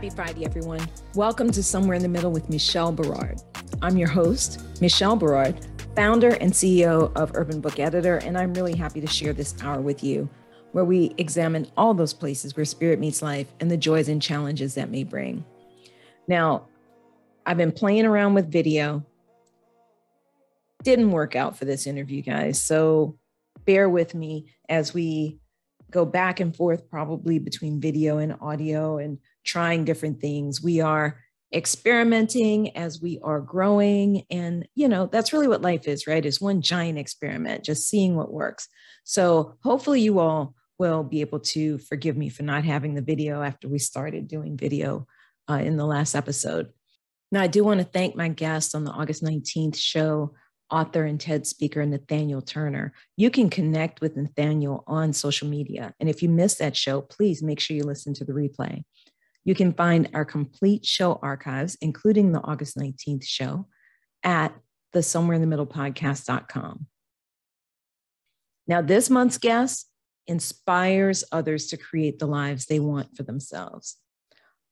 Happy Friday, everyone. Welcome to Somewhere in the Middle with Michelle Berard. I'm your host, Michelle Berard, founder and CEO of Urban Book Editor, and I'm really happy to share this hour with you where we examine all those places where spirit meets life and the joys and challenges that may bring. Now, I've been playing around with video. Didn't work out for this interview, guys. So bear with me as we go back and forth, probably between video and audio and trying different things. We are experimenting as we are growing. And, you know, that's really what life is, right? Is one giant experiment, just seeing what works. So hopefully you all will be able to forgive me for not having the video after we started doing video uh, in the last episode. Now, I do want to thank my guest on the August 19th show, author and TED speaker Nathaniel Turner. You can connect with Nathaniel on social media. And if you missed that show, please make sure you listen to the replay. You can find our complete show archives, including the August 19th show, at the somewhere in the middle podcast.com. Now, this month's guest inspires others to create the lives they want for themselves.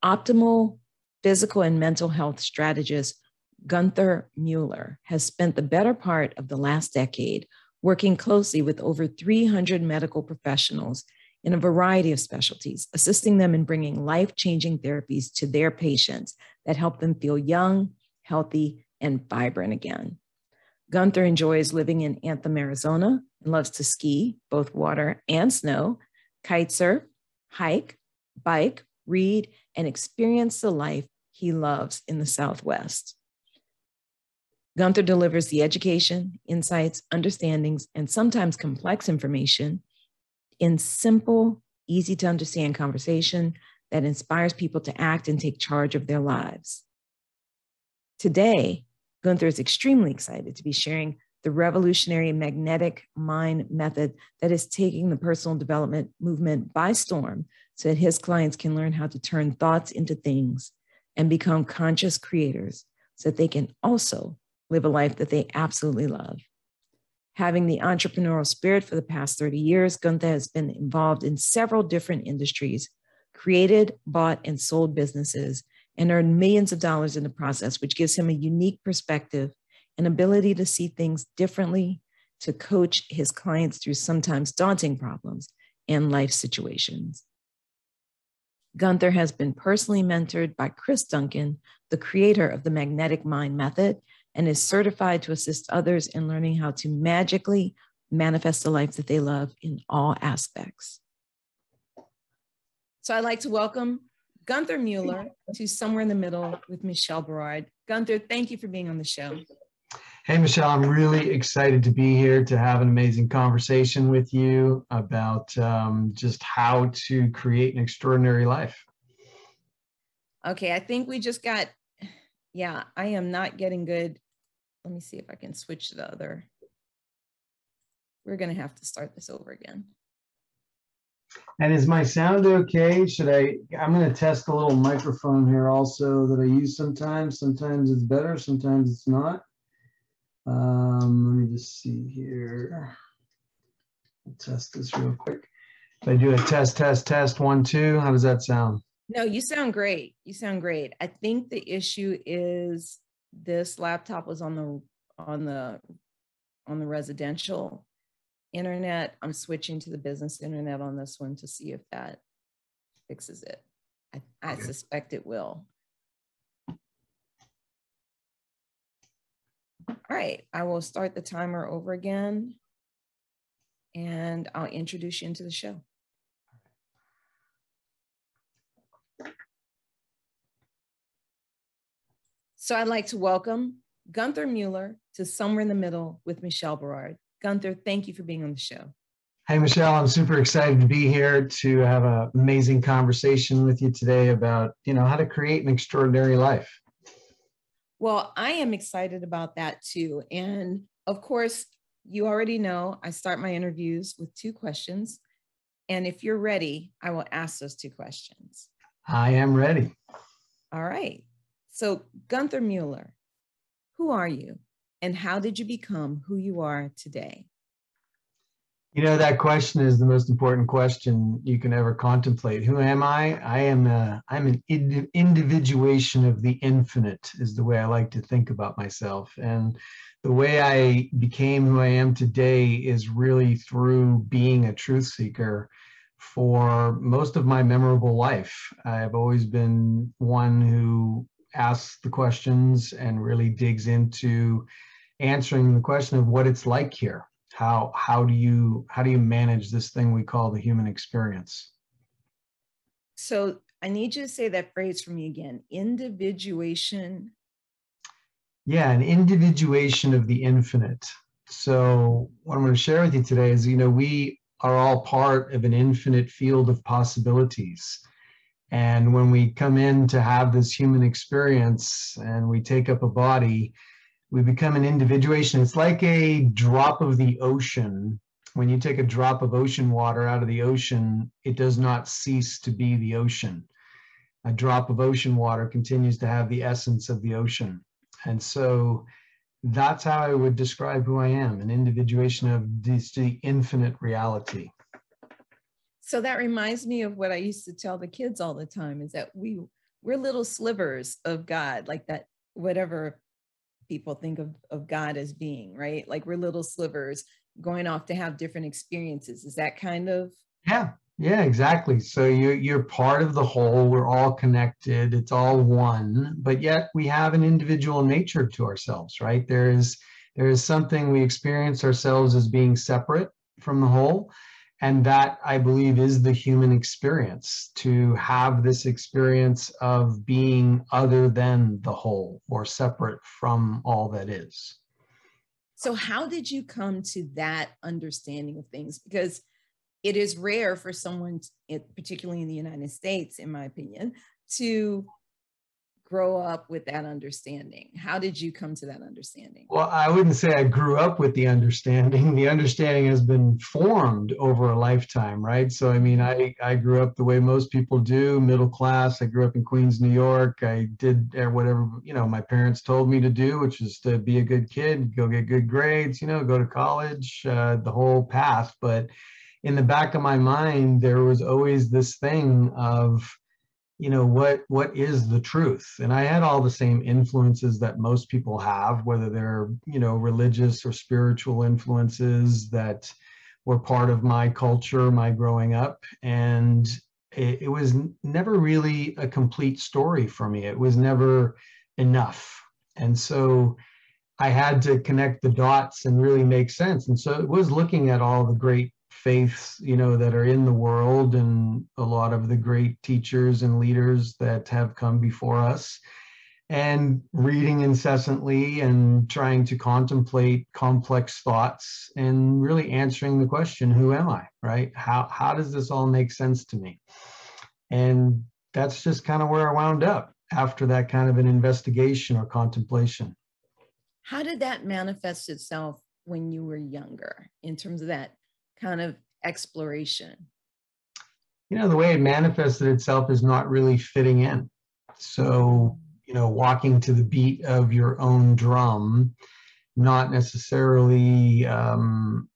Optimal physical and mental health strategist Gunther Mueller has spent the better part of the last decade working closely with over 300 medical professionals in a variety of specialties, assisting them in bringing life changing therapies to their patients that help them feel young, healthy, and vibrant again. Gunther enjoys living in Anthem, Arizona, and loves to ski, both water and snow, kite surf, hike, bike, read, and experience the life he loves in the Southwest. Gunther delivers the education, insights, understandings, and sometimes complex information in simple, easy to understand conversation that inspires people to act and take charge of their lives. Today, Gunther is extremely excited to be sharing the revolutionary magnetic mind method that is taking the personal development movement by storm so that his clients can learn how to turn thoughts into things and become conscious creators so that they can also live a life that they absolutely love. Having the entrepreneurial spirit for the past 30 years, Gunther has been involved in several different industries, created, bought, and sold businesses, and earned millions of dollars in the process, which gives him a unique perspective and ability to see things differently, to coach his clients through sometimes daunting problems and life situations. Gunther has been personally mentored by Chris Duncan, the creator of the Magnetic Mind Method, and is certified to assist others in learning how to magically manifest the life that they love in all aspects. So I'd like to welcome Gunther Mueller to Somewhere in the Middle with Michelle Berard. Gunther, thank you for being on the show. Hey, Michelle, I'm really excited to be here to have an amazing conversation with you about um, just how to create an extraordinary life. Okay, I think we just got, yeah, I am not getting good let me see if I can switch to the other. We're going to have to start this over again. And is my sound okay? Should I? I'm going to test a little microphone here also that I use sometimes. Sometimes it's better, sometimes it's not. Um, let me just see here. I'll test this real quick. If I do a test, test, test, one, two, how does that sound? No, you sound great. You sound great. I think the issue is this laptop was on the on the on the residential internet. I'm switching to the business internet on this one to see if that fixes it. I, I okay. suspect it will. All right, I will start the timer over again and I'll introduce you into the show. So I'd like to welcome Gunther Mueller to Somewhere in the Middle with Michelle Berard. Gunther, thank you for being on the show. Hey, Michelle, I'm super excited to be here to have an amazing conversation with you today about, you know, how to create an extraordinary life. Well, I am excited about that too. And of course, you already know I start my interviews with two questions. And if you're ready, I will ask those two questions. I am ready. All right. So, Gunther Mueller, who are you and how did you become who you are today? You know, that question is the most important question you can ever contemplate. Who am I? I am a, I'm an individuation of the infinite is the way I like to think about myself. And the way I became who I am today is really through being a truth seeker for most of my memorable life. I've always been one who asks the questions and really digs into answering the question of what it's like here. How how do you how do you manage this thing we call the human experience? So i need you to say that phrase for me again. Individuation. Yeah an individuation of the infinite. So what i'm going to share with you today is you know we are all part of an infinite field of possibilities and when we come in to have this human experience and we take up a body we become an individuation. It's like a drop of the ocean. When you take a drop of ocean water out of the ocean, it does not cease to be the ocean. A drop of ocean water continues to have the essence of the ocean. And so that's how I would describe who I am an individuation of this, the infinite reality. So that reminds me of what I used to tell the kids all the time is that we we're little slivers of God, like that whatever people think of, of God as being, right? Like we're little slivers going off to have different experiences. Is that kind of? Yeah, yeah, exactly. So you're, you're part of the whole, we're all connected, it's all one, but yet we have an individual nature to ourselves, right? There is, there is something we experience ourselves as being separate from the whole and that i believe is the human experience to have this experience of being other than the whole or separate from all that is. So how did you come to that understanding of things? Because it is rare for someone particularly in the united states in my opinion to grow up with that understanding? How did you come to that understanding? Well, I wouldn't say I grew up with the understanding. The understanding has been formed over a lifetime, right? So, I mean, I, I grew up the way most people do, middle class. I grew up in Queens, New York. I did whatever, you know, my parents told me to do, which is to be a good kid, go get good grades, you know, go to college, uh, the whole path. But in the back of my mind, there was always this thing of, you know what what is the truth? And i had all the same influences that most people have whether they're you know religious or spiritual influences that were part of my culture my growing up. And it, it was never really a complete story for me. It was never enough. And so i had to connect the dots and really make sense. And so it was looking at all the great faiths you know that are in the world and a lot of the great teachers and leaders that have come before us. And reading incessantly and trying to contemplate complex thoughts and really answering the question who am i right? How how does this all make sense to me? And that's just kind of where i wound up after that kind of an investigation or contemplation. How did that manifest itself when you were younger in terms of that kind of exploration? You know, the way it manifested itself is not really fitting in. So, you know, walking to the beat of your own drum, not necessarily um,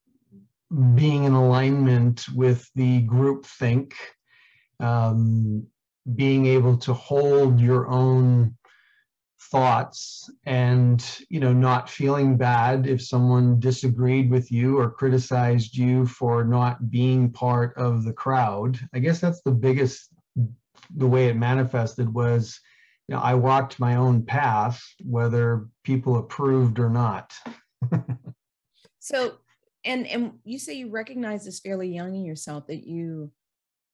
being in alignment with the group think, um, being able to hold your own thoughts and you know not feeling bad if someone disagreed with you or criticized you for not being part of the crowd. I guess that's the biggest the way it manifested was you know i walked my own path whether people approved or not. So and and you say you recognize this fairly young in yourself that you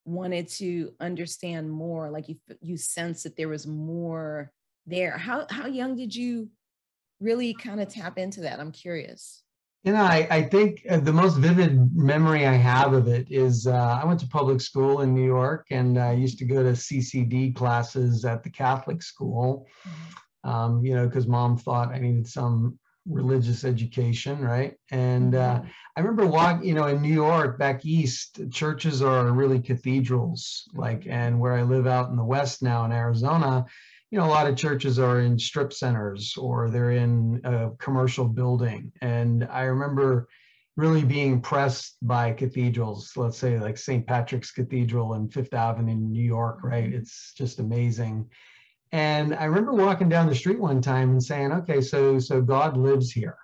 wanted to understand more like you you sense that there was more there. How how young did you really kind of tap into that? I'm curious. You know, I, I think uh, the most vivid memory I have of it is uh, I went to public school in New York and I used to go to CCD classes at the Catholic school, mm-hmm. um, you know, because mom thought I needed some religious education, right? And uh, mm-hmm. I remember walking, you know, in New York, back east, churches are really cathedrals, like, and where I live out in the West now in Arizona, you know, a lot of churches are in strip centers or they're in a commercial building. And I remember really being pressed by cathedrals, let's say like St. Patrick's Cathedral in Fifth Avenue in New York, right? Mm-hmm. It's just amazing. And I remember walking down the street one time and saying, okay, so so God lives here.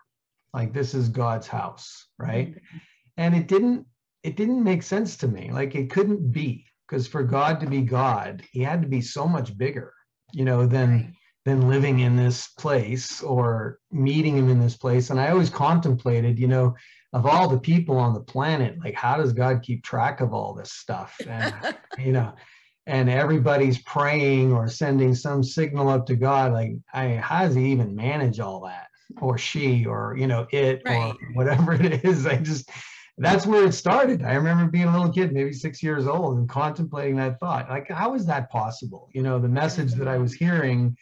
Like this is God's house, right? Mm-hmm. And it didn't it didn't make sense to me. Like it couldn't be because for God to be God, he had to be so much bigger, you know, than than living in this place or meeting him in this place. And I always contemplated, you know, of all the people on the planet, like how does God keep track of all this stuff? And you know, and everybody's praying or sending some signal up to God. Like, I mean, how does he even manage all that? Or she, or you know, it, right. or whatever it is. I just that's where it started. I remember being a little kid, maybe six years old, and contemplating that thought. Like, how is that possible? You know, the message that I was hearing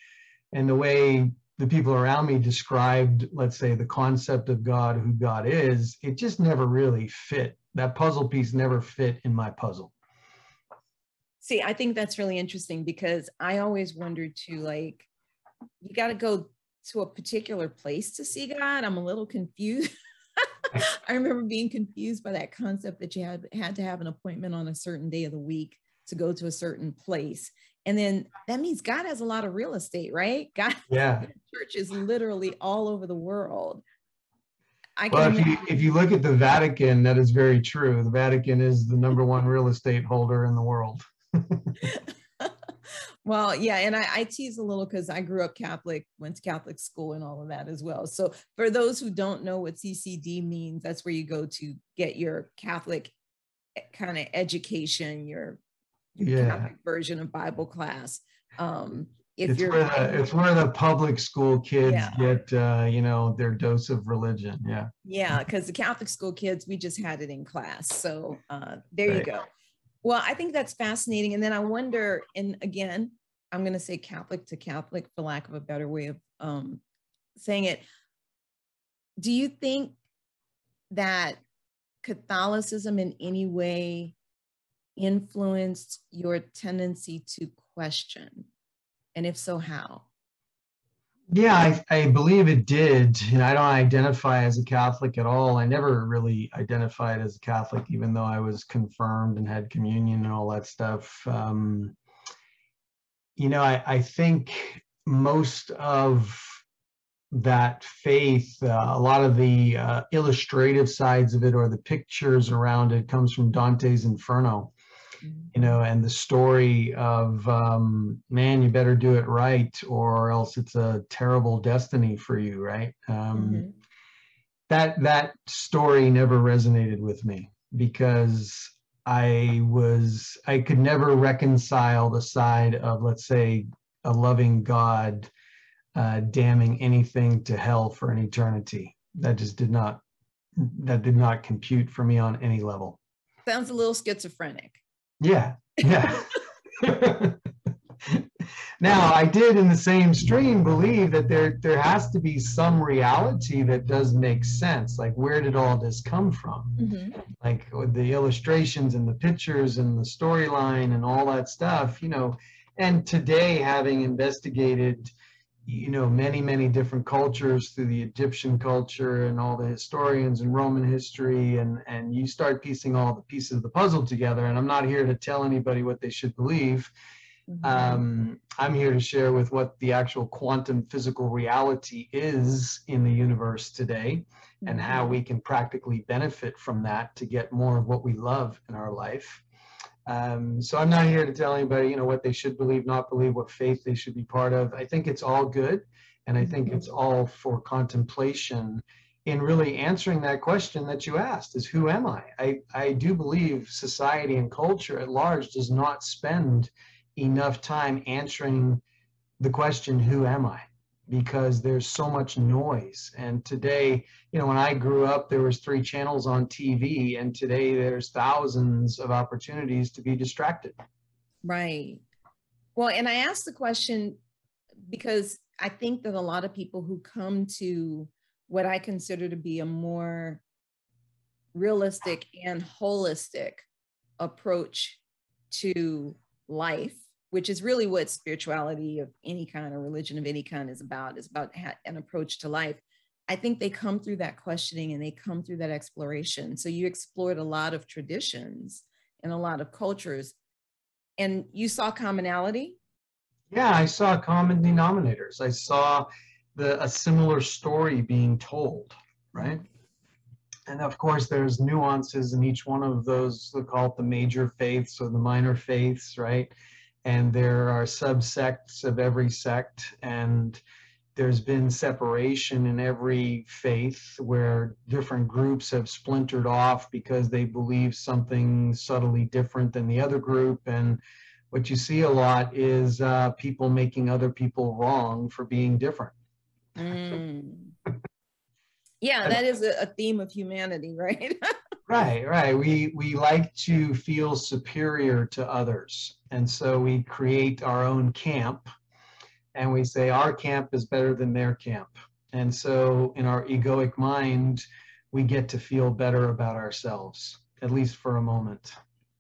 and the way the people around me described, let's say, the concept of God, who God is, it just never really fit. That puzzle piece never fit in my puzzle. See, I think that's really interesting because I always wondered too, like, you got to go to a particular place to see God. I'm a little confused. I remember being confused by that concept that you had had to have an appointment on a certain day of the week to go to a certain place. And then that means God has a lot of real estate, right? God, yeah, church is literally all over the world. I well, if you if you look at the Vatican, that is very true. The Vatican is the number one real estate holder in the world. well, yeah, and I, I tease a little because I grew up Catholic, went to Catholic school, and all of that as well. So, for those who don't know what CCD means, that's where you go to get your Catholic eh, kind of education, your yeah. Catholic version of Bible class. Um, if it's you're where the, it's where the public school kids yeah. get uh, you know their dose of religion. Yeah. Yeah, because the Catholic school kids, we just had it in class. So uh, there right. you go. Well, I think that's fascinating. And then I wonder, and again, I'm going to say Catholic to Catholic for lack of a better way of um, saying it. Do you think that Catholicism in any way influenced your tendency to question? And if so, how? Yeah, I, I, believe it did. And I don't identify as a Catholic at all. I never really identified as a Catholic, even though I was confirmed and had communion and all that stuff. Um, you know, I, I think most of that faith, uh, a lot of the uh, illustrative sides of it or the pictures around it comes from Dante's Inferno you know, and the story of um, man, you better do it right, or else it's a terrible destiny for you, right? Um, mm-hmm. That that story never resonated with me because I was I could never reconcile the side of let's say a loving God uh, damning anything to hell for an eternity. That just did not that did not compute for me on any level. Sounds a little schizophrenic. Yeah, yeah. now, I did in the same stream believe that there there has to be some reality that does make sense. Like, where did all this come from? Mm-hmm. Like the illustrations and the pictures and the storyline and all that stuff, you know. And today, having investigated you know many many different cultures through the egyptian culture and all the historians and roman history and and you start piecing all the pieces of the puzzle together and i'm not here to tell anybody what they should believe mm-hmm. um, i'm here to share with what the actual quantum physical reality is in the universe today mm-hmm. and how we can practically benefit from that to get more of what we love in our life um, so I'm not here to tell anybody, you know, what they should believe, not believe, what faith they should be part of. I think it's all good, and I think it's all for contemplation in really answering that question that you asked: is who am I? I I do believe society and culture at large does not spend enough time answering the question, who am I? Because there's so much noise. And today you know when i grew up there was three channels on tv and today there's thousands of opportunities to be distracted. Right. Well and i asked the question because i think that a lot of people who come to what i consider to be a more realistic and holistic approach to life which is really what spirituality of any kind or religion of any kind is about is about an approach to life i think they come through that questioning and they come through that exploration. So you explored a lot of traditions and a lot of cultures, and you saw commonality. Yeah, I saw common denominators. I saw the a similar story being told, right? And of course, there's nuances in each one of those. They call it the major faiths or the minor faiths, right? And there are subsects of every sect, and there's been separation in every faith where different groups have splintered off because they believe something subtly different than the other group. And what you see a lot is uh, people making other people wrong for being different. Mm. yeah that is a, a theme of humanity right right right we we like to feel superior to others and so we create our own camp and we say our camp is better than their camp. And so in our egoic mind, we get to feel better about ourselves, at least for a moment.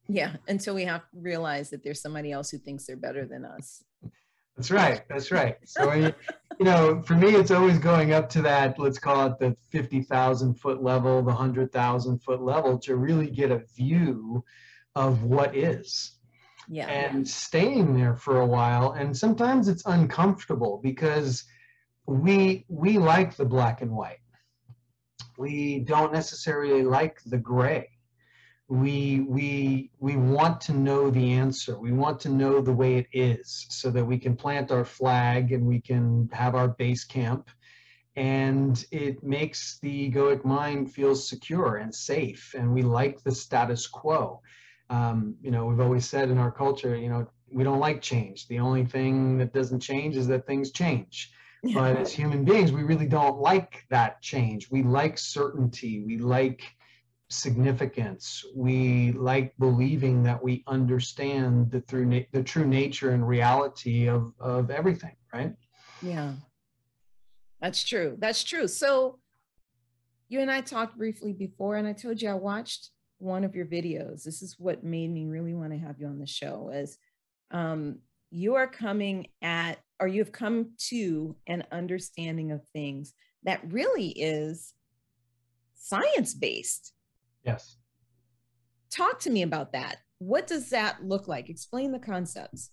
Yeah, until we have realize that there's somebody else who thinks they're better than us. That's right. That's right. So, you know, for me, it's always going up to that, let's call it the 50,000 foot level, the 100,000 foot level to really get a view of what is yeah. and staying there for a while and sometimes it's uncomfortable because we we like the black and white we don't necessarily like the gray we we we want to know the answer we want to know the way it is so that we can plant our flag and we can have our base camp and it makes the egoic mind feel secure and safe and we like the status quo um, you know, we've always said in our culture, you know, we don't like change. The only thing that doesn't change is that things change. But as human beings, we really don't like that change. We like certainty. We like significance. We like believing that we understand the through na- the true nature and reality of of everything. Right? Yeah, that's true. That's true. So you and I talked briefly before, and I told you I watched one of your videos. This is what made me really want to have you on the show is um, you are coming at, or you have come to an understanding of things that really is science based. Yes. Talk to me about that. What does that look like? Explain the concepts.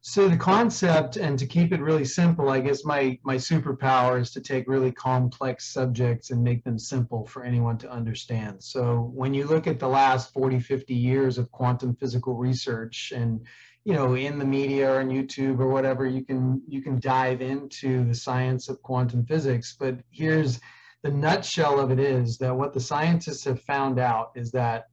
So the concept, and to keep it really simple, I guess my my superpower is to take really complex subjects and make them simple for anyone to understand. So when you look at the last 40, 50 years of quantum physical research and you know in the media or on YouTube or whatever, you can you can dive into the science of quantum physics. But here's the nutshell of it is that what the scientists have found out is that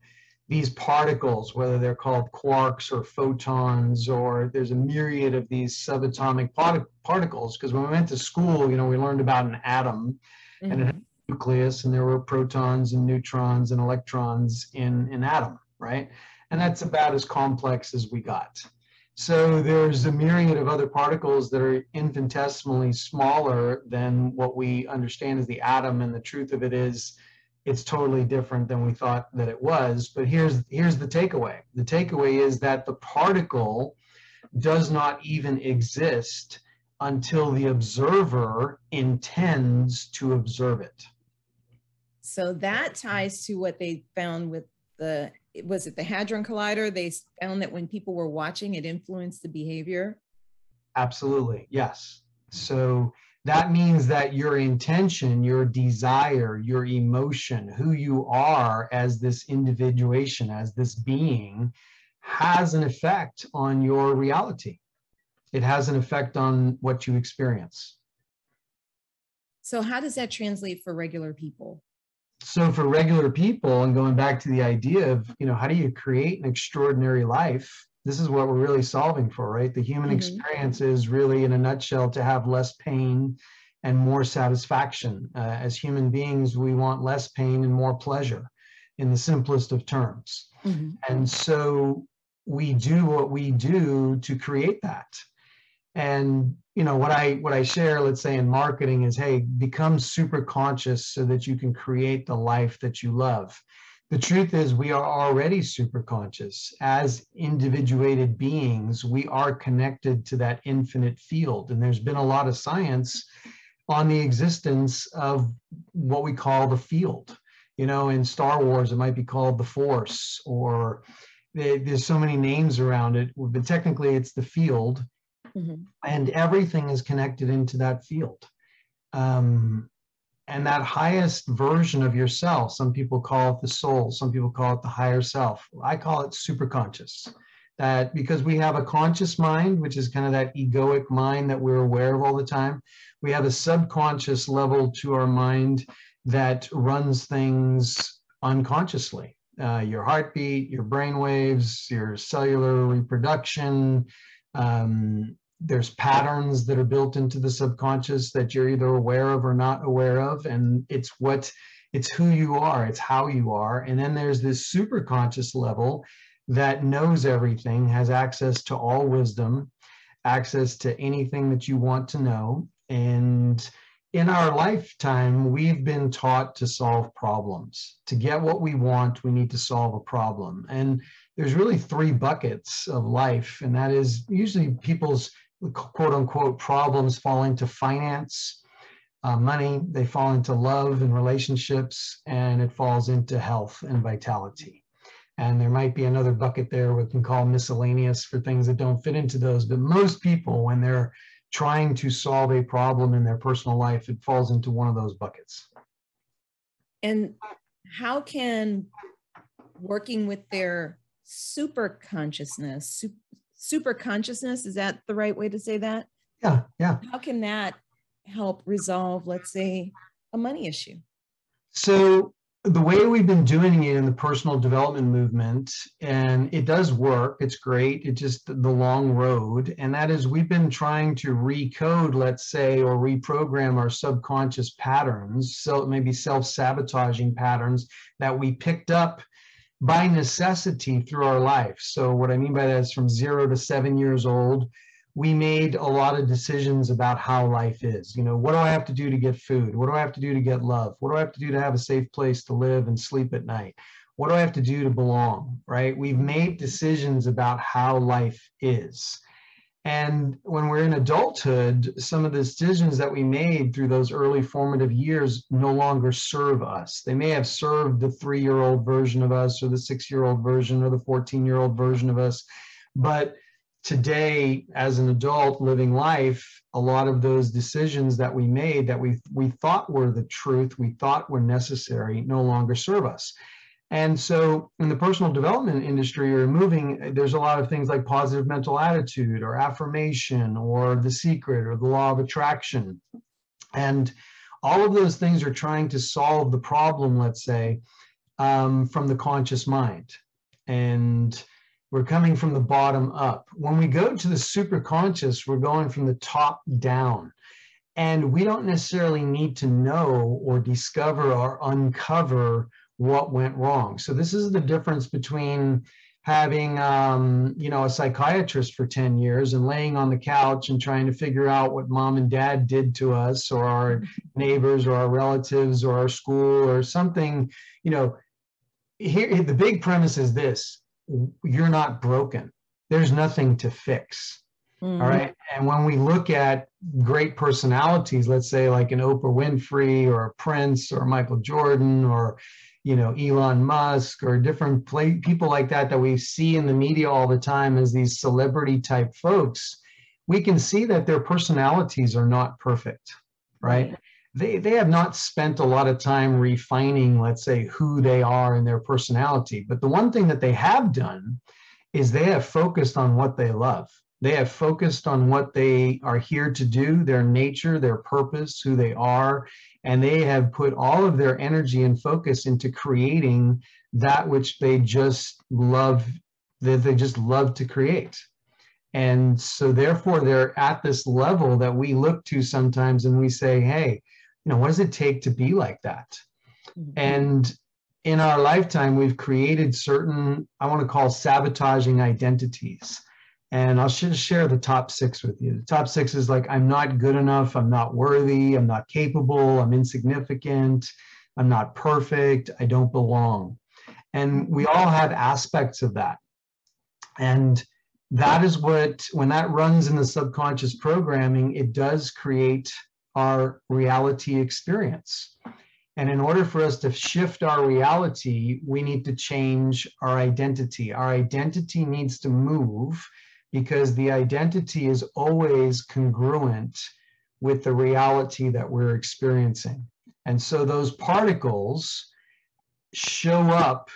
these particles, whether they're called quarks or photons, or there's a myriad of these subatomic part- particles. Because when we went to school, you know, we learned about an atom mm-hmm. and it had a nucleus, and there were protons and neutrons and electrons in an atom, right? And that's about as complex as we got. So there's a myriad of other particles that are infinitesimally smaller than what we understand as the atom, and the truth of it is it's totally different than we thought that it was. But here's here's the takeaway. The takeaway is that the particle does not even exist until the observer intends to observe it. So that ties to what they found with the was it the hadron collider? They found that when people were watching, it influenced the behavior. Absolutely, yes. So that means that your intention, your desire, your emotion, who you are as this individuation, as this being, has an effect on your reality. It has an effect on what you experience. So, how does that translate for regular people? So, for regular people, and going back to the idea of, you know, how do you create an extraordinary life? this is what we're really solving for, right? The human mm-hmm. experience is really, in a nutshell, to have less pain and more satisfaction. Uh, as human beings, we want less pain and more pleasure in the simplest of terms. Mm-hmm. And so we do what we do to create that. And you know what I what I share, let's say in marketing, is hey, become super conscious so that you can create the life that you love. The truth is we are already super conscious. As individuated beings we are connected to that infinite field. And there's been a lot of science on the existence of what we call the field. You know, in Star Wars, it might be called the Force, or there's so many names around it, but technically it's the field, mm-hmm. and everything is connected into that field. Um, and that highest version of yourself, some people call it the soul, some people call it the higher self. I call it superconscious that because we have a conscious mind, which is kind of that egoic mind that we're aware of all the time, we have a subconscious level to our mind that runs things unconsciously. Uh, your heartbeat, your brain waves, your cellular reproduction. Um, there's patterns that are built into the subconscious that you're either aware of or not aware of, and it's what it's who you are, it's how you are. And then there's this super conscious level that knows everything, has access to all wisdom, access to anything that you want to know. And in our lifetime, we've been taught to solve problems. To get what we want, we need to solve a problem. And there's really three buckets of life, and that is usually people's quote unquote problems fall into finance, uh, money, they fall into love and relationships, and it falls into health and vitality. And there might be another bucket there we can call miscellaneous for things that don't fit into those. But most people, when they're trying to solve a problem in their personal life, it falls into one of those buckets. And how can working with their super consciousness, super consciousness, is that the right way to say that? Yeah, yeah. How can that help resolve, let's say, a money issue? So the way we've been doing it in the personal development movement, and it does work, it's great, it's just the long road. And that is, we've been trying to recode, let's say, or reprogram our subconscious patterns, so maybe self sabotaging patterns that we picked up by necessity through our life. So, what I mean by that is from zero to seven years old, we made a lot of decisions about how life is. You know, what do I have to do to get food? What do I have to do to get love? What do I have to do to have a safe place to live and sleep at night? What do I have to do to belong? Right? We've made decisions about how life is. And when we're in adulthood, some of the decisions that we made through those early formative years no longer serve us. They may have served the three year old version of us, or the six year old version, or the 14 year old version of us. But today as an adult living life a lot of those decisions that we made that we we thought were the truth we thought were necessary no longer serve us and so in the personal development industry you're moving there's a lot of things like positive mental attitude or affirmation or the secret or the law of attraction and all of those things are trying to solve the problem let's say um, from the conscious mind and we're coming from the bottom up. When we go to the superconscious, we're going from the top down. And we don't necessarily need to know or discover or uncover what went wrong. So this is the difference between having um, you know a psychiatrist for 10 years and laying on the couch and trying to figure out what mom and dad did to us or our neighbors or our relatives or our school or something you know here the big premise is this you're not broken. There's nothing to fix. Mm-hmm. All right. And when we look at great personalities, let's say like an Oprah Winfrey or a Prince or Michael Jordan or, you know, Elon Musk or different play, people like that that we see in the media all the time as these celebrity type folks, we can see that their personalities are not perfect. Right. They they have not spent a lot of time refining let's say who they are and their personality. But the one thing that they have done is they have focused on what they love. They have focused on what they are here to do their nature their purpose who they are and they have put all of their energy and focus into creating that which they just love that they just love to create. And so therefore they're at this level that we look to sometimes and we say hey you know what does it take to be like that? Mm-hmm. and in our lifetime we've created certain i want to call sabotaging identities and i'll just share the top six with you the top six is like i'm not good enough i'm not worthy i'm not capable i'm insignificant i'm not perfect i don't belong and we all have aspects of that and that is what when that runs in the subconscious programming it does create our reality experience. And in order for us to shift our reality, we need to change our identity. Our identity needs to move because the identity is always congruent with the reality that we're experiencing. And so those particles show up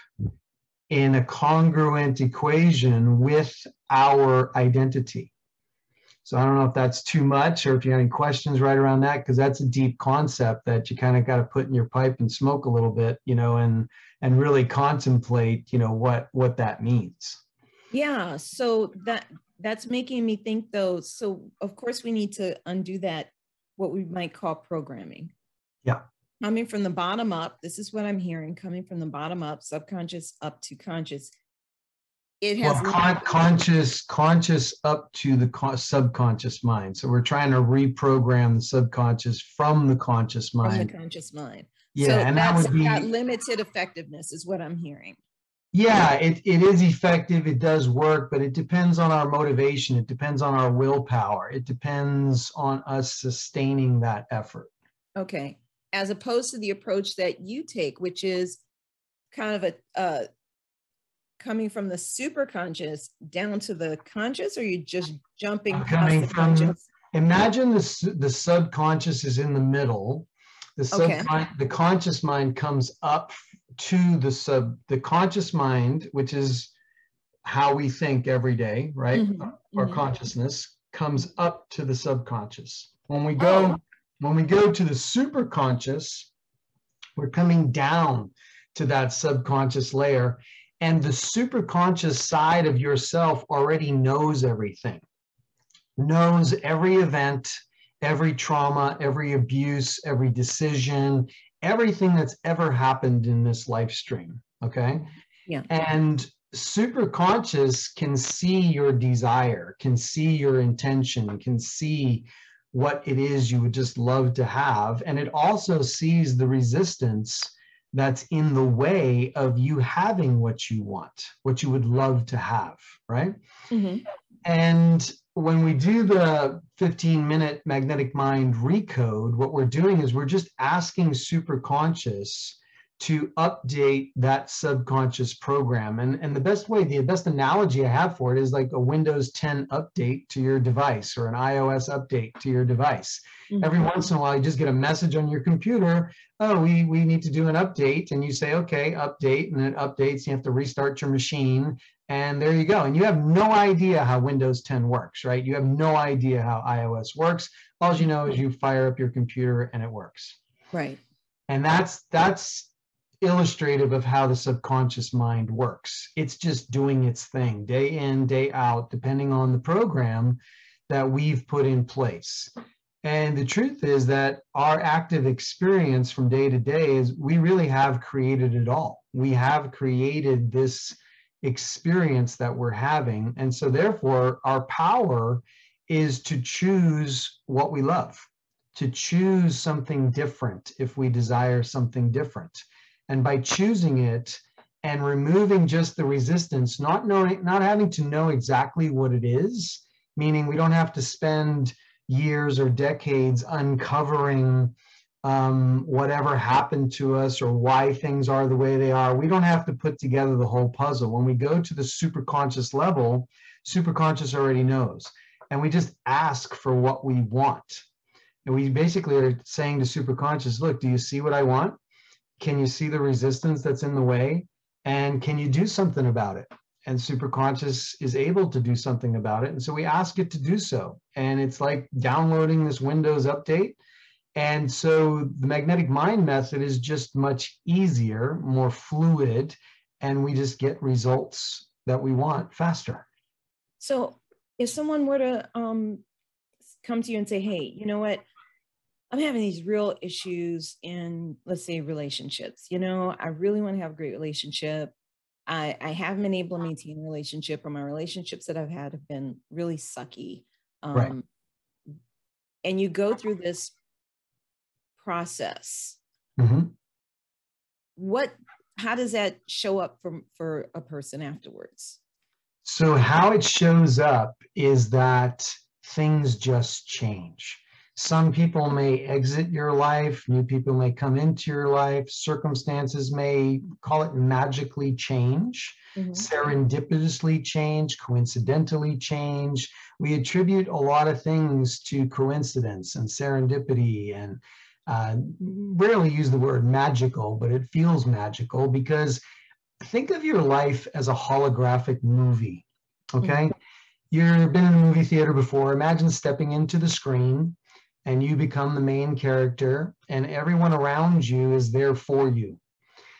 in a congruent equation with our identity. So I don't know if that's too much or if you have any questions right around that, because that's a deep concept that you kind of got to put in your pipe and smoke a little bit, you know, and and really contemplate, you know, what what that means. Yeah. So that that's making me think though. So of course we need to undo that, what we might call programming. Yeah. Coming from the bottom up this is what i'm hearing coming from the bottom up subconscious up to conscious. It has well, con- conscious conscious up to the co- subconscious mind. So we're trying to reprogram the subconscious from the conscious mind from the conscious mind. Yeah so and that would be that limited effectiveness is what i'm hearing yeah it, it is effective it does work but it depends on our motivation it depends on our willpower it depends on us sustaining that effort okay as opposed to the approach that you take, which is kind of a uh, coming from the super conscious down to the conscious, or you just jumping coming from conscious? imagine the, the subconscious is in the middle the subcon- okay. the conscious mind comes up to the sub the conscious mind which is how we think every day right mm-hmm. our mm-hmm. consciousness comes up to the subconscious when we go oh. When we go to the superconscious, we're coming down to that subconscious layer, and the superconscious side of yourself already knows everything, knows every event, every trauma, every abuse, every decision, everything that's ever happened in this life stream. Okay. Yeah. And superconscious can see your desire, can see your intention, can see what it is you would just love to have. And it also sees the resistance that's in the way of you having what you want, what you would love to have, right? Mm-hmm. And when we do the 15 minute magnetic mind recode, what we're doing is we're just asking superconscious to update that subconscious program. And, and the best way, the best analogy I have for it is like a Windows 10 update to your device or an iOS update to your device. Mm-hmm. Every once in a while, you just get a message on your computer, oh, we, we need to do an update. And you say, okay, update, and it updates. You have to restart your machine. And there you go. And you have no idea how Windows 10 works, right? You have no idea how iOS works. All you know is you fire up your computer and it works. Right. And that's that's illustrative of how the subconscious mind works. It's just doing its thing day in, day out, depending on the program that we've put in place. And the truth is that our active experience from day to day is we really have created it all. We have created this experience that we're having. And so, therefore, our power is to choose what we love, to choose something different if we desire something different. And by choosing it and removing just the resistance, not knowing, not having to know exactly what it is, meaning we don't have to spend years or decades uncovering um, whatever happened to us or why things are the way they are. We don't have to put together the whole puzzle. When we go to the superconscious level, superconscious already knows. And we just ask for what we want. And we basically are saying to superconscious, look, do you see what I want? Can you see the resistance that's in the way? And can you do something about it? And superconscious is able to do something about it. And so we ask it to do so. And it's like downloading this Windows update. And so the magnetic mind method is just much easier, more fluid, and we just get results that we want faster. So if someone were to um, come to you and say, hey, you know what? I'm having these real issues in, let's say, relationships. You know, I really want to have a great relationship. I, I haven't been able to maintain a relationship, or my relationships that I've had have been really sucky. Um, right. And you go through this process. Mm-hmm. What? How does that show up for for a person afterwards? So how it shows up is that things just change some people may exit your life, new people may come into your life, circumstances may call it magically change, mm-hmm. serendipitously change, coincidentally change. We attribute a lot of things to coincidence and serendipity and uh, rarely use the word magical, but it feels magical because think of your life as a holographic movie. Okay. Mm-hmm. You've been in a movie theater before. Imagine stepping into the screen and you become the main character and everyone around you is there for you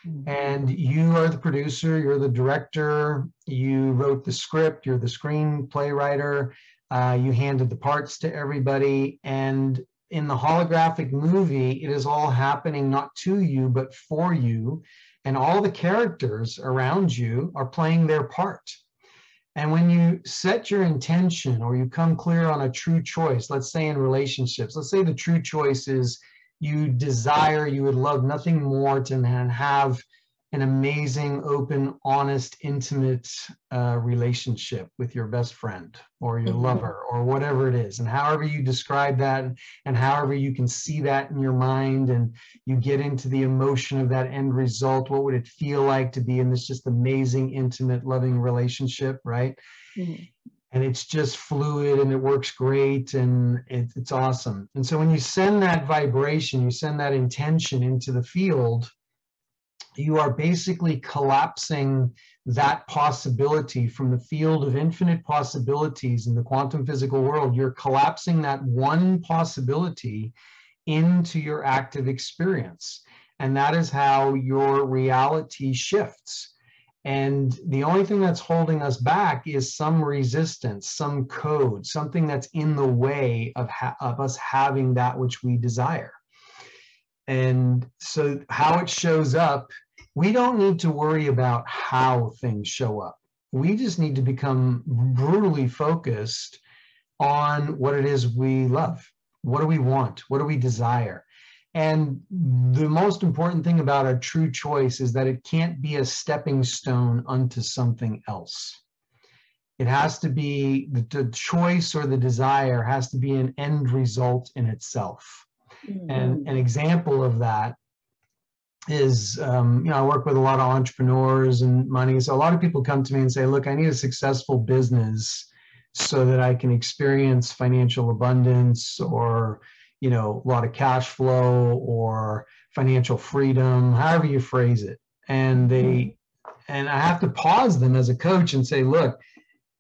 mm-hmm. and you are the producer you're the director you wrote the script you're the screenplay writer uh, you handed the parts to everybody and in the holographic movie it is all happening not to you but for you. And all the characters around you are playing their part. And when you set your intention or you come clear on a true choice, let's say in relationships, let's say the true choice is you desire, you would love nothing more than have an amazing, open, honest, intimate uh, relationship with your best friend or your mm-hmm. lover or whatever it is. And however you describe that and however you can see that in your mind and you get into the emotion of that end result, what would it feel like to be in this just amazing, intimate, loving relationship, right? Mm-hmm. And it's just fluid and it works great and it, it's awesome. And so when you send that vibration, you send that intention into the field you are basically collapsing that possibility from the field of infinite possibilities in the quantum physical world. You're collapsing that one possibility into your active experience. And that is how your reality shifts. And the only thing that's holding us back is some resistance, some code, something that's in the way of, of us having that which we desire. And so, how it shows up we don't need to worry about how things show up. We just need to become brutally focused on what it is we love. What do we want? What do we desire? And the most important thing about a true choice is that it can't be a stepping stone unto something else. It has to be the, choice or the desire has to be an end result in itself. Mm-hmm. And an example of that is um, you know i work with a lot of entrepreneurs and money. So a lot of people come to me and say look i need a successful business so that i can experience financial abundance or you know a lot of cash flow or financial freedom however you phrase it. And they and i have to pause them as a coach and say look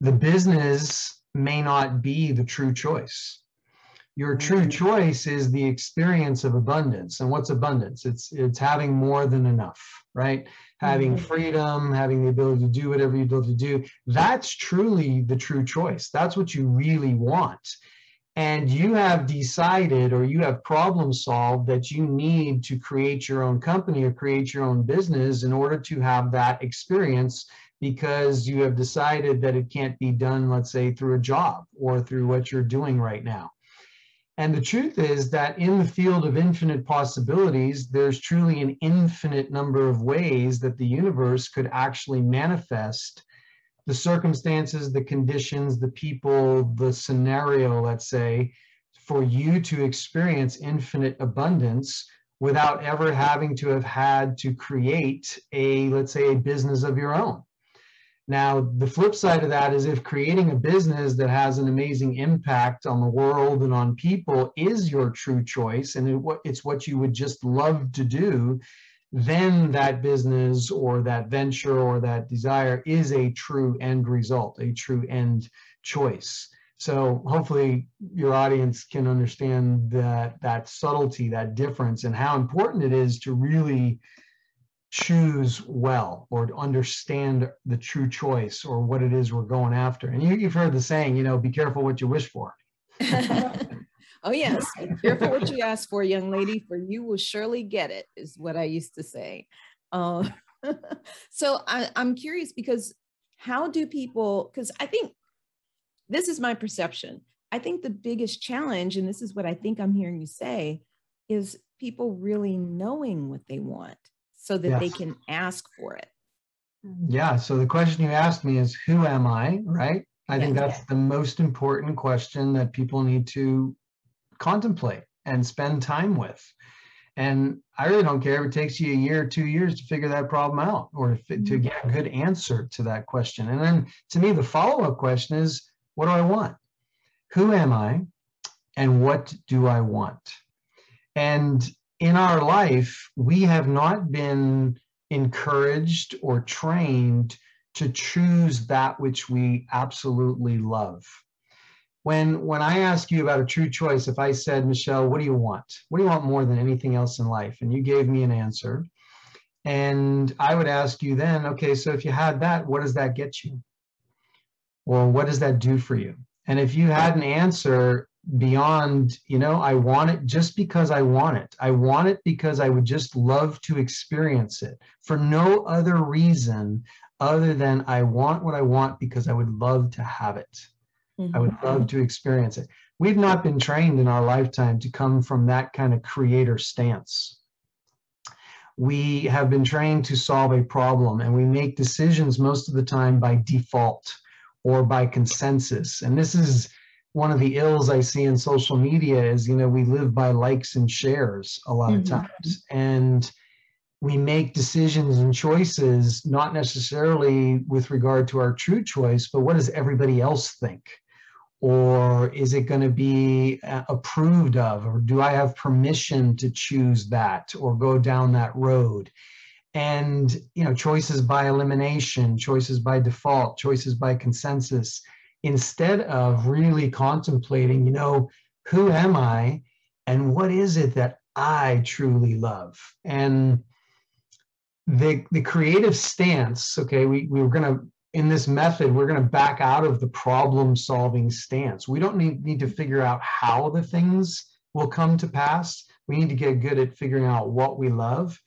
the business may not be the true choice your true choice is the experience of abundance. And what's abundance? It's it's having more than enough right? Having mm-hmm. freedom having the ability to do whatever you able to do. That's truly the true choice. That's what you really want. And you have decided or you have problem solved that you need to create your own company or create your own business in order to have that experience because you have decided that it can't be done let's say through a job or through what you're doing right now and the truth is that in the field of infinite possibilities, there's truly an infinite number of ways that the universe could actually manifest the circumstances, the conditions, the people, the scenario, let's say, for you to experience infinite abundance without ever having to have had to create a, let's say, a business of your own. Now, the flip side of that is if creating a business that has an amazing impact on the world and on people is your true choice and it's what you would just love to do, then that business or that venture or that desire is a true end result, a true end choice. So hopefully your audience can understand that that subtlety, that difference, and how important it is to really choose well or to understand the true choice or what it is we're going after. And you, have heard the saying, you know, be careful what you wish for. oh, yes. Be careful what you ask for, young lady, for you will surely get it, is what I used to say. Uh, so I, I'm curious because how do people, because I think this is my perception. I think the biggest challenge, and this is what I think I'm hearing you say, is people really knowing what they want so that yes. they can ask for it. Yeah. So the question you asked me is, who am I? Right. I think that's the most important question that people need to contemplate and spend time with. And I really don't care if it takes you a year or two years to figure that problem out or to mm-hmm. get a good answer to that question. And then to me, the follow up question is what do I want? Who am I? And what do I want? And in our life, we have not been encouraged or trained to choose that which we absolutely love. When, when I ask you about a true choice, if I said, Michelle, what do you want? What do you want more than anything else in life? And you gave me an answer. And I would ask you then, okay, so if you had that, what does that get you? Or what does that do for you? And if you had an answer beyond, you know, I want it just because I want it. I want it because I would just love to experience it for no other reason other than I want what I want because I would love to have it. Mm-hmm. I would mm-hmm. love to experience it. We've not been trained in our lifetime to come from that kind of creator stance. We have been trained to solve a problem and we make decisions most of the time by default or by consensus. And this is one of the ills I see in social media is, you know, we live by likes and shares a lot mm-hmm. of times. And we make decisions and choices not necessarily with regard to our true choice, but what does everybody else think? Or is it going to be uh, approved of? Or do I have permission to choose that or go down that road? And, you know, choices by elimination, choices by default, choices by consensus instead of really contemplating, you know, who am I and what is it that I truly love? And the, the creative stance, okay, we, we were going to, in this method, we're going to back out of the problem solving stance. We don't need, need to figure out how the things will come to pass. We need to get good at figuring out what we love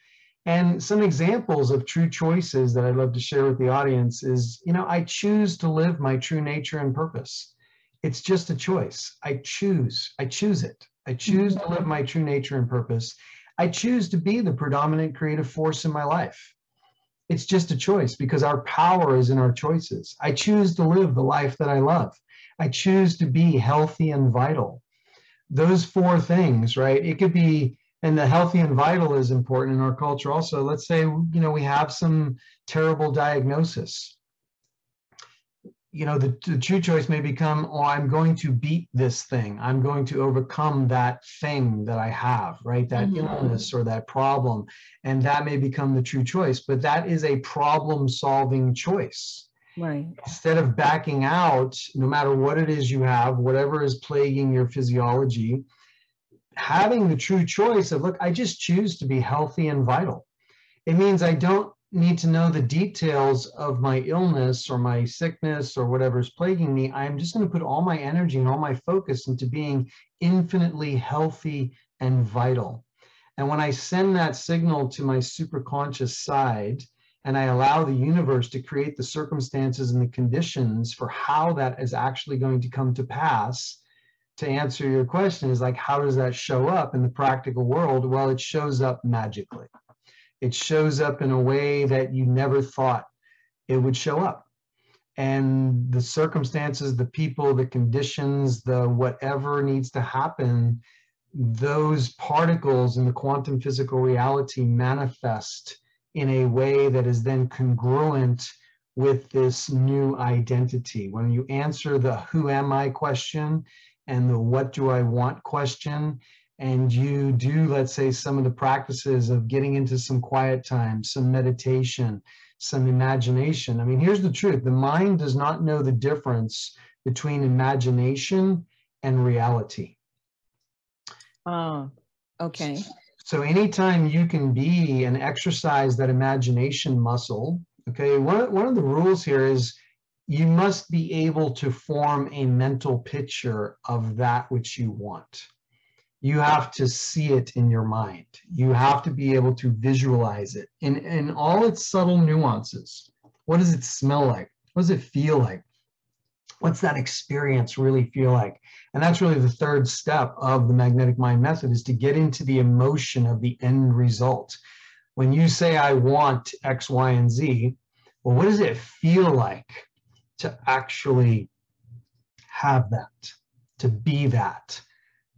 and some examples of true choices that I'd love to share with the audience is, you know, I choose to live my true nature and purpose. It's just a choice. I choose. I choose it. I choose to live my true nature and purpose. I choose to be the predominant creative force in my life. It's just a choice because our power is in our choices. I choose to live the life that I love. I choose to be healthy and vital. Those four things, right? It could be and the healthy and vital is important in our culture also. Let's say you know we have some terrible diagnosis. You know the, the true choice may become oh i'm going to beat this thing. I'm going to overcome that thing that i have right? That mm-hmm. illness or that problem. And that may become the true choice but that is a problem solving choice. Right. Instead of backing out no matter what it is you have whatever is plaguing your physiology having the true choice of, look, I just choose to be healthy and vital. It means I don't need to know the details of my illness or my sickness or whatever's plaguing me. I'm just going to put all my energy and all my focus into being infinitely healthy and vital. And when I send that signal to my superconscious side, and I allow the universe to create the circumstances and the conditions for how that is actually going to come to pass, to answer your question is like, how does that show up in the practical world? Well, it shows up magically. It shows up in a way that you never thought it would show up. And the circumstances, the people, the conditions, the whatever needs to happen, those particles in the quantum physical reality manifest in a way that is then congruent with this new identity. When you answer the who am I question, and the what do I want question, and you do, let's say, some of the practices of getting into some quiet time, some meditation, some imagination. I mean, here's the truth the mind does not know the difference between imagination and reality. Oh, okay. So, anytime you can be and exercise that imagination muscle, okay, one, one of the rules here is you must be able to form a mental picture of that which you want. You have to see it in your mind. You have to be able to visualize it in, in all its subtle nuances. What does it smell like? What does it feel like? What's that experience really feel like? And that's really the third step of the magnetic mind method is to get into the emotion of the end result. When you say, I want X, Y, and Z, well, what does it feel like? To actually have that, to be that,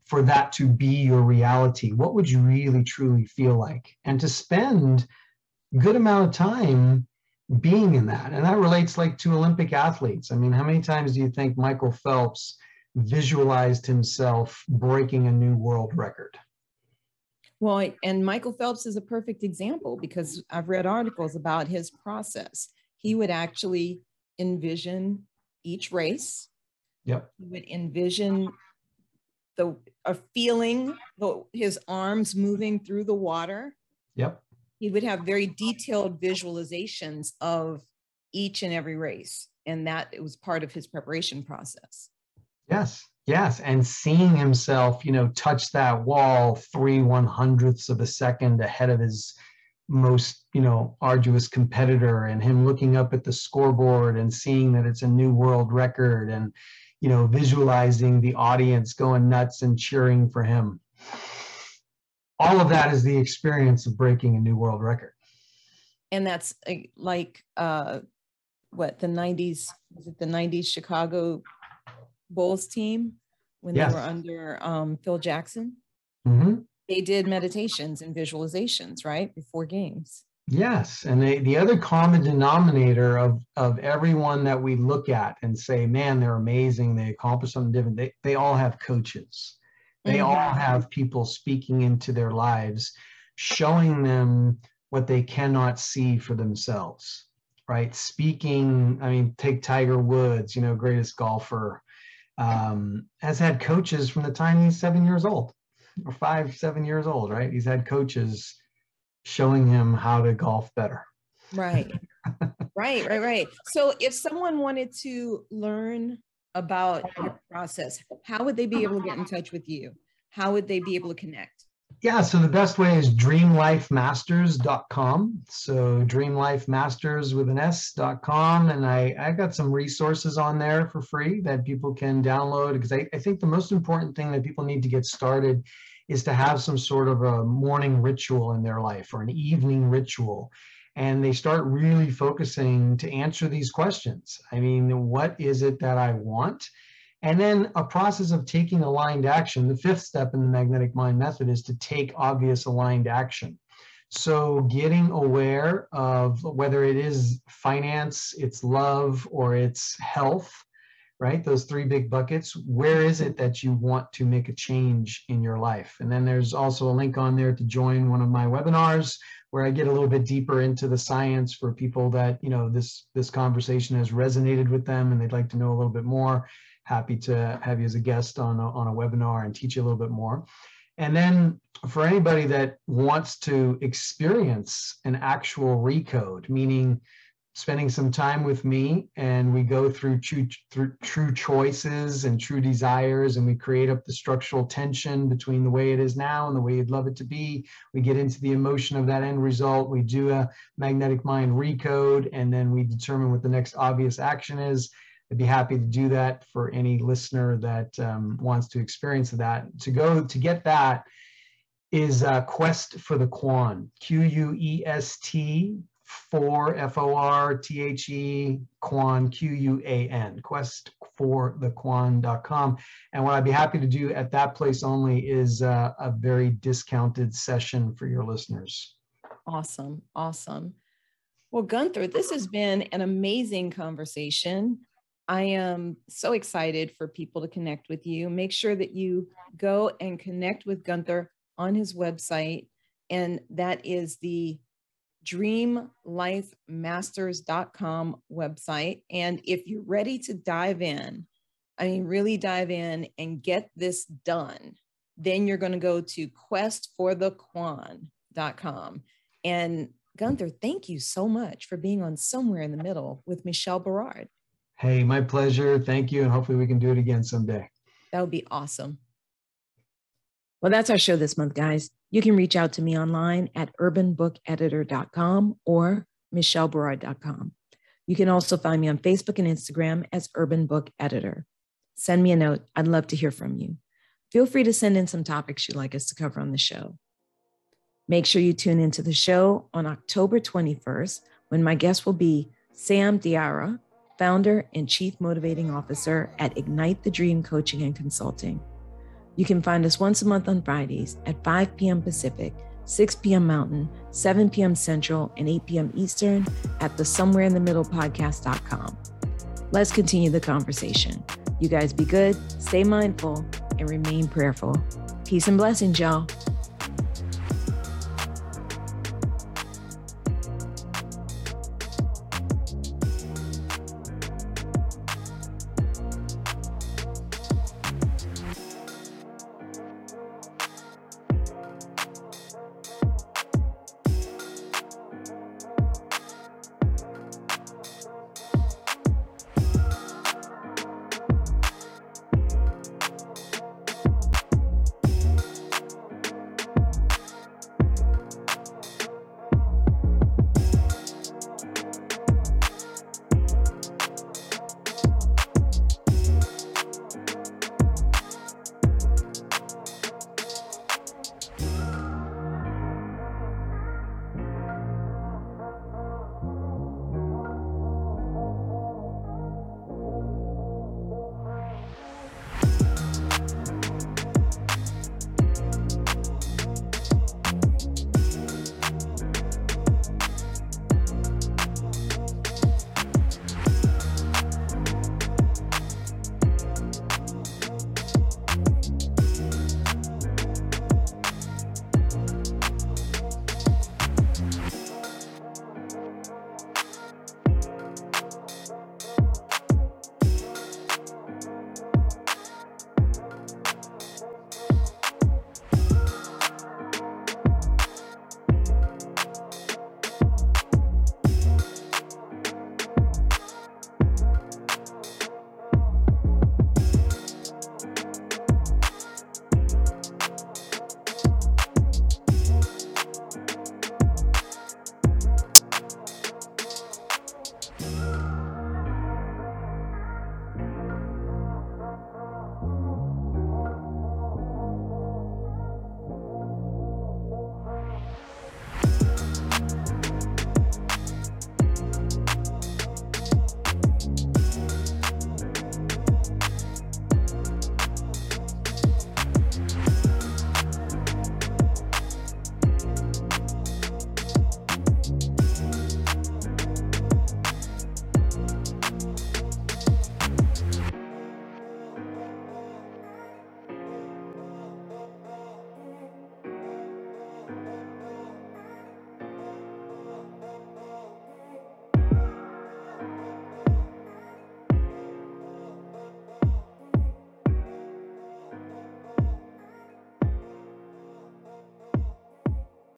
for that to be your reality? What would you really truly feel like? And to spend a good amount of time being in that. And that relates like to Olympic athletes. I mean, how many times do you think Michael Phelps visualized himself breaking a new world record? Well, and Michael Phelps is a perfect example because I've read articles about his process. He would actually envision each race. Yep. He would envision the a feeling the, his arms moving through the water. Yep. He would have very detailed visualizations of each and every race, and that it was part of his preparation process. Yes, yes, and seeing himself, you know, touch that wall three one hundredths of a second ahead of his most, you know, arduous competitor, and him looking up at the scoreboard and seeing that it's a new world record, and you know, visualizing the audience going nuts and cheering for him. All of that is the experience of breaking a new world record. And that's uh, like uh, what the 90s was it the 90s Chicago Bulls team when yes. they were under um, Phil Jackson? Mm-hmm. They did meditations and visualizations, right? Before games. Yes, and they, the other common denominator of of everyone that we look at and say, man, they're amazing, they accomplish something different. They they all have coaches. They mm-hmm. all have people speaking into their lives, showing them what they cannot see for themselves. Right? Speaking, I mean, take Tiger Woods, you know, greatest golfer, um, has had coaches from the time he's seven years old, or five, seven years old, right? He's had coaches showing him how to golf better. Right. right, right, right. So if someone wanted to learn about your process, how would they be able to get in touch with you? How would they be able to connect? Yeah, so the best way is dreamlifemasters.com. So dreamlifemasters with an S.com. And I, I got some resources on there for free that people can download because I, I think the most important thing that people need to get started is to have some sort of a morning ritual in their life or an evening ritual. And they start really focusing to answer these questions. I mean, what is it that I want? And then a process of taking aligned action. The fifth step in the magnetic mind method is to take obvious aligned action. So getting aware of whether it is finance, it's love, or it's health, right? Those three big buckets. Where is it that you want to make a change in your life? And then there's also a link on there to join one of my webinars where I get a little bit deeper into the science for people that, you know, this this conversation has resonated with them and they'd like to know a little bit more. Happy to have you as a guest on a, on a webinar and teach you a little bit more. And then for anybody that wants to experience an actual recode, meaning spending some time with me and we go through true, through true choices and true desires and we create up the structural tension between the way it is now and the way you'd love it to be we get into the emotion of that end result we do a magnetic mind recode and then we determine what the next obvious action is i'd be happy to do that for any listener that um, wants to experience that to go to get that is uh, quest for the quan q-u-e-s-t for F O R T H E Quan Q U A N, quest for the quan.com. And what I'd be happy to do at that place only is uh, a very discounted session for your listeners. Awesome. Awesome. Well, Gunther, this has been an amazing conversation. I am so excited for people to connect with you. Make sure that you go and connect with Gunther on his website. And that is the dreamlifemasters.com website. And if you're ready to dive in, I mean, really dive in and get this done, then you're going to go to questforthequan.com. And Gunther, thank you so much for being on Somewhere in the Middle with Michelle Berard. Hey, my pleasure. Thank you. And hopefully we can do it again someday. That would be awesome. Well, that's our show this month, guys. You can reach out to me online at urbanbookeditor.com or michelleberard.com. You can also find me on Facebook and Instagram as Urban Book Editor. Send me a note. I'd love to hear from you. Feel free to send in some topics you'd like us to cover on the show. Make sure you tune into the show on October 21st when my guest will be Sam Diarra, founder and chief motivating officer at Ignite the Dream Coaching and Consulting. You can find us once a month on Fridays at 5 p.m. Pacific, 6 p.m. Mountain, 7 p.m. Central, and 8 p.m. Eastern at the Somewhere in the Middle podcast.com. Let's continue the conversation. You guys be good, stay mindful, and remain prayerful. Peace and blessings, y'all.